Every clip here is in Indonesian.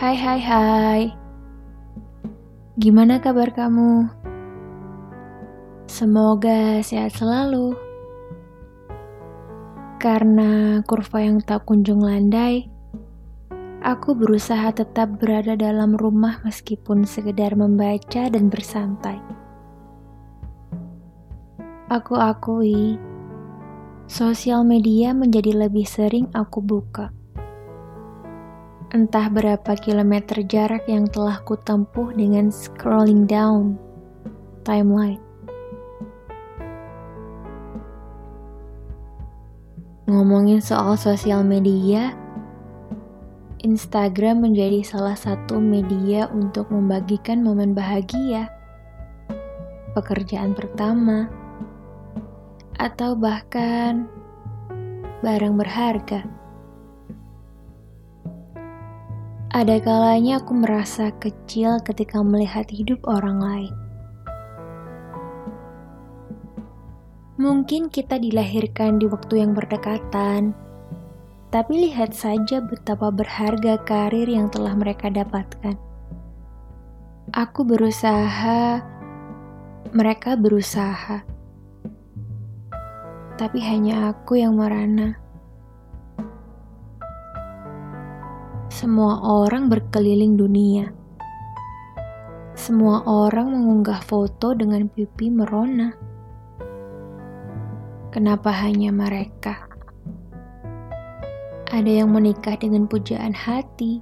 Hai hai hai. Gimana kabar kamu? Semoga sehat selalu. Karena kurva yang tak kunjung landai Aku berusaha tetap berada dalam rumah meskipun sekedar membaca dan bersantai. Aku akui Sosial media menjadi lebih sering aku buka Entah berapa kilometer jarak yang telah kutempuh dengan scrolling down timeline. Ngomongin soal sosial media, Instagram menjadi salah satu media untuk membagikan momen bahagia, pekerjaan pertama, atau bahkan barang berharga. Ada kalanya aku merasa kecil ketika melihat hidup orang lain. Mungkin kita dilahirkan di waktu yang berdekatan, tapi lihat saja betapa berharga karir yang telah mereka dapatkan. Aku berusaha, mereka berusaha, tapi hanya aku yang merana. Semua orang berkeliling dunia. Semua orang mengunggah foto dengan pipi merona. Kenapa hanya mereka? Ada yang menikah dengan pujaan hati.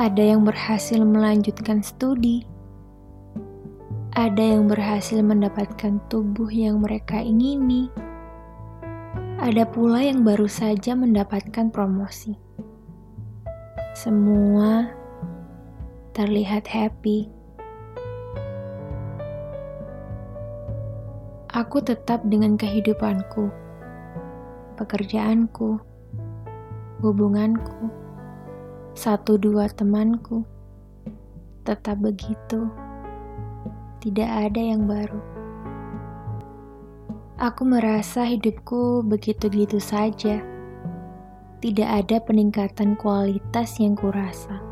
Ada yang berhasil melanjutkan studi. Ada yang berhasil mendapatkan tubuh yang mereka ingini. Ada pula yang baru saja mendapatkan promosi. Semua terlihat happy. Aku tetap dengan kehidupanku, pekerjaanku, hubunganku, satu dua temanku. Tetap begitu, tidak ada yang baru. Aku merasa hidupku begitu-gitu saja tidak ada peningkatan kualitas yang kurasa.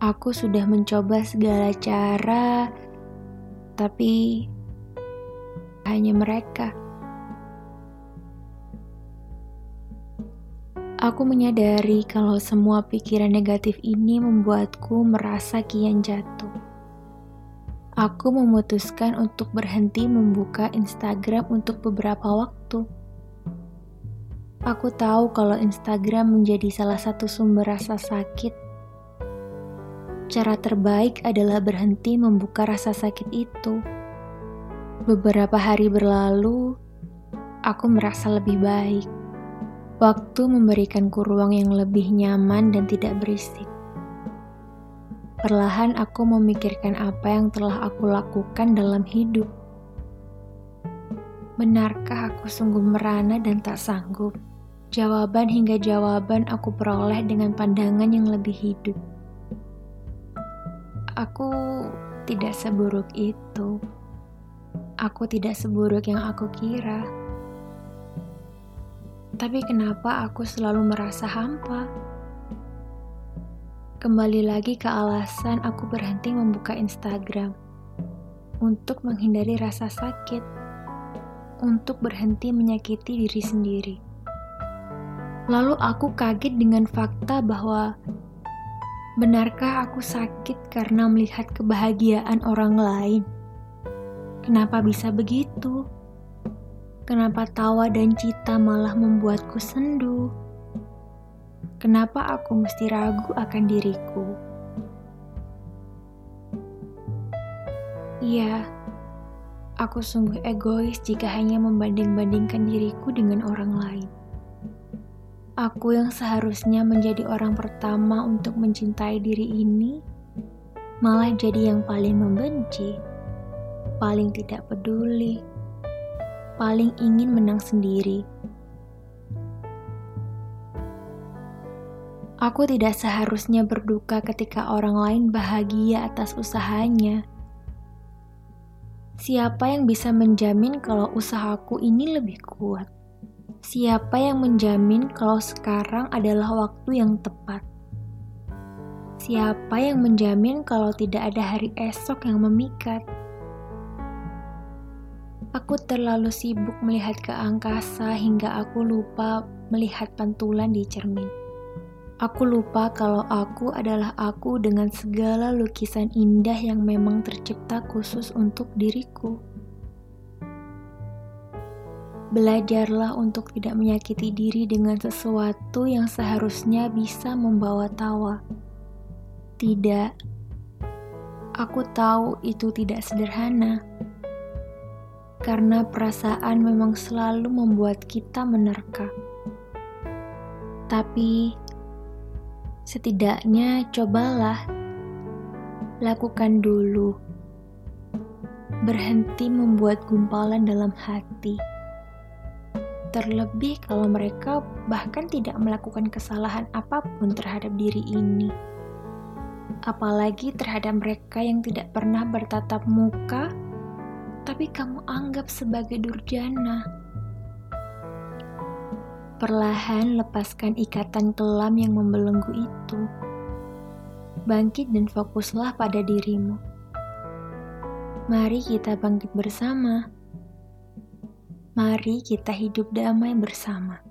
Aku sudah mencoba segala cara, tapi hanya mereka. Aku menyadari kalau semua pikiran negatif ini membuatku merasa kian jatuh. Aku memutuskan untuk berhenti membuka Instagram untuk beberapa waktu Aku tahu kalau Instagram menjadi salah satu sumber rasa sakit. Cara terbaik adalah berhenti membuka rasa sakit itu. Beberapa hari berlalu, aku merasa lebih baik. Waktu memberikanku ruang yang lebih nyaman dan tidak berisik. Perlahan aku memikirkan apa yang telah aku lakukan dalam hidup. Benarkah aku sungguh merana dan tak sanggup? Jawaban hingga jawaban aku peroleh dengan pandangan yang lebih hidup. Aku tidak seburuk itu. Aku tidak seburuk yang aku kira. Tapi kenapa aku selalu merasa hampa? Kembali lagi ke alasan aku berhenti membuka Instagram untuk menghindari rasa sakit, untuk berhenti menyakiti diri sendiri. Lalu aku kaget dengan fakta bahwa benarkah aku sakit karena melihat kebahagiaan orang lain? Kenapa bisa begitu? Kenapa tawa dan cita malah membuatku sendu? Kenapa aku mesti ragu akan diriku? Iya, aku sungguh egois jika hanya membanding-bandingkan diriku dengan orang lain. Aku yang seharusnya menjadi orang pertama untuk mencintai diri ini, malah jadi yang paling membenci, paling tidak peduli, paling ingin menang sendiri. Aku tidak seharusnya berduka ketika orang lain bahagia atas usahanya. Siapa yang bisa menjamin kalau usahaku ini lebih kuat? Siapa yang menjamin kalau sekarang adalah waktu yang tepat? Siapa yang menjamin kalau tidak ada hari esok yang memikat? Aku terlalu sibuk melihat ke angkasa hingga aku lupa melihat pantulan di cermin. Aku lupa kalau aku adalah aku dengan segala lukisan indah yang memang tercipta khusus untuk diriku. Belajarlah untuk tidak menyakiti diri dengan sesuatu yang seharusnya bisa membawa tawa. Tidak, aku tahu itu tidak sederhana, karena perasaan memang selalu membuat kita menerka. Tapi, setidaknya cobalah lakukan dulu. Berhenti membuat gumpalan dalam hati terlebih kalau mereka bahkan tidak melakukan kesalahan apa pun terhadap diri ini. Apalagi terhadap mereka yang tidak pernah bertatap muka, tapi kamu anggap sebagai durjana. Perlahan lepaskan ikatan kelam yang membelenggu itu. Bangkit dan fokuslah pada dirimu. Mari kita bangkit bersama Mari kita hidup damai bersama.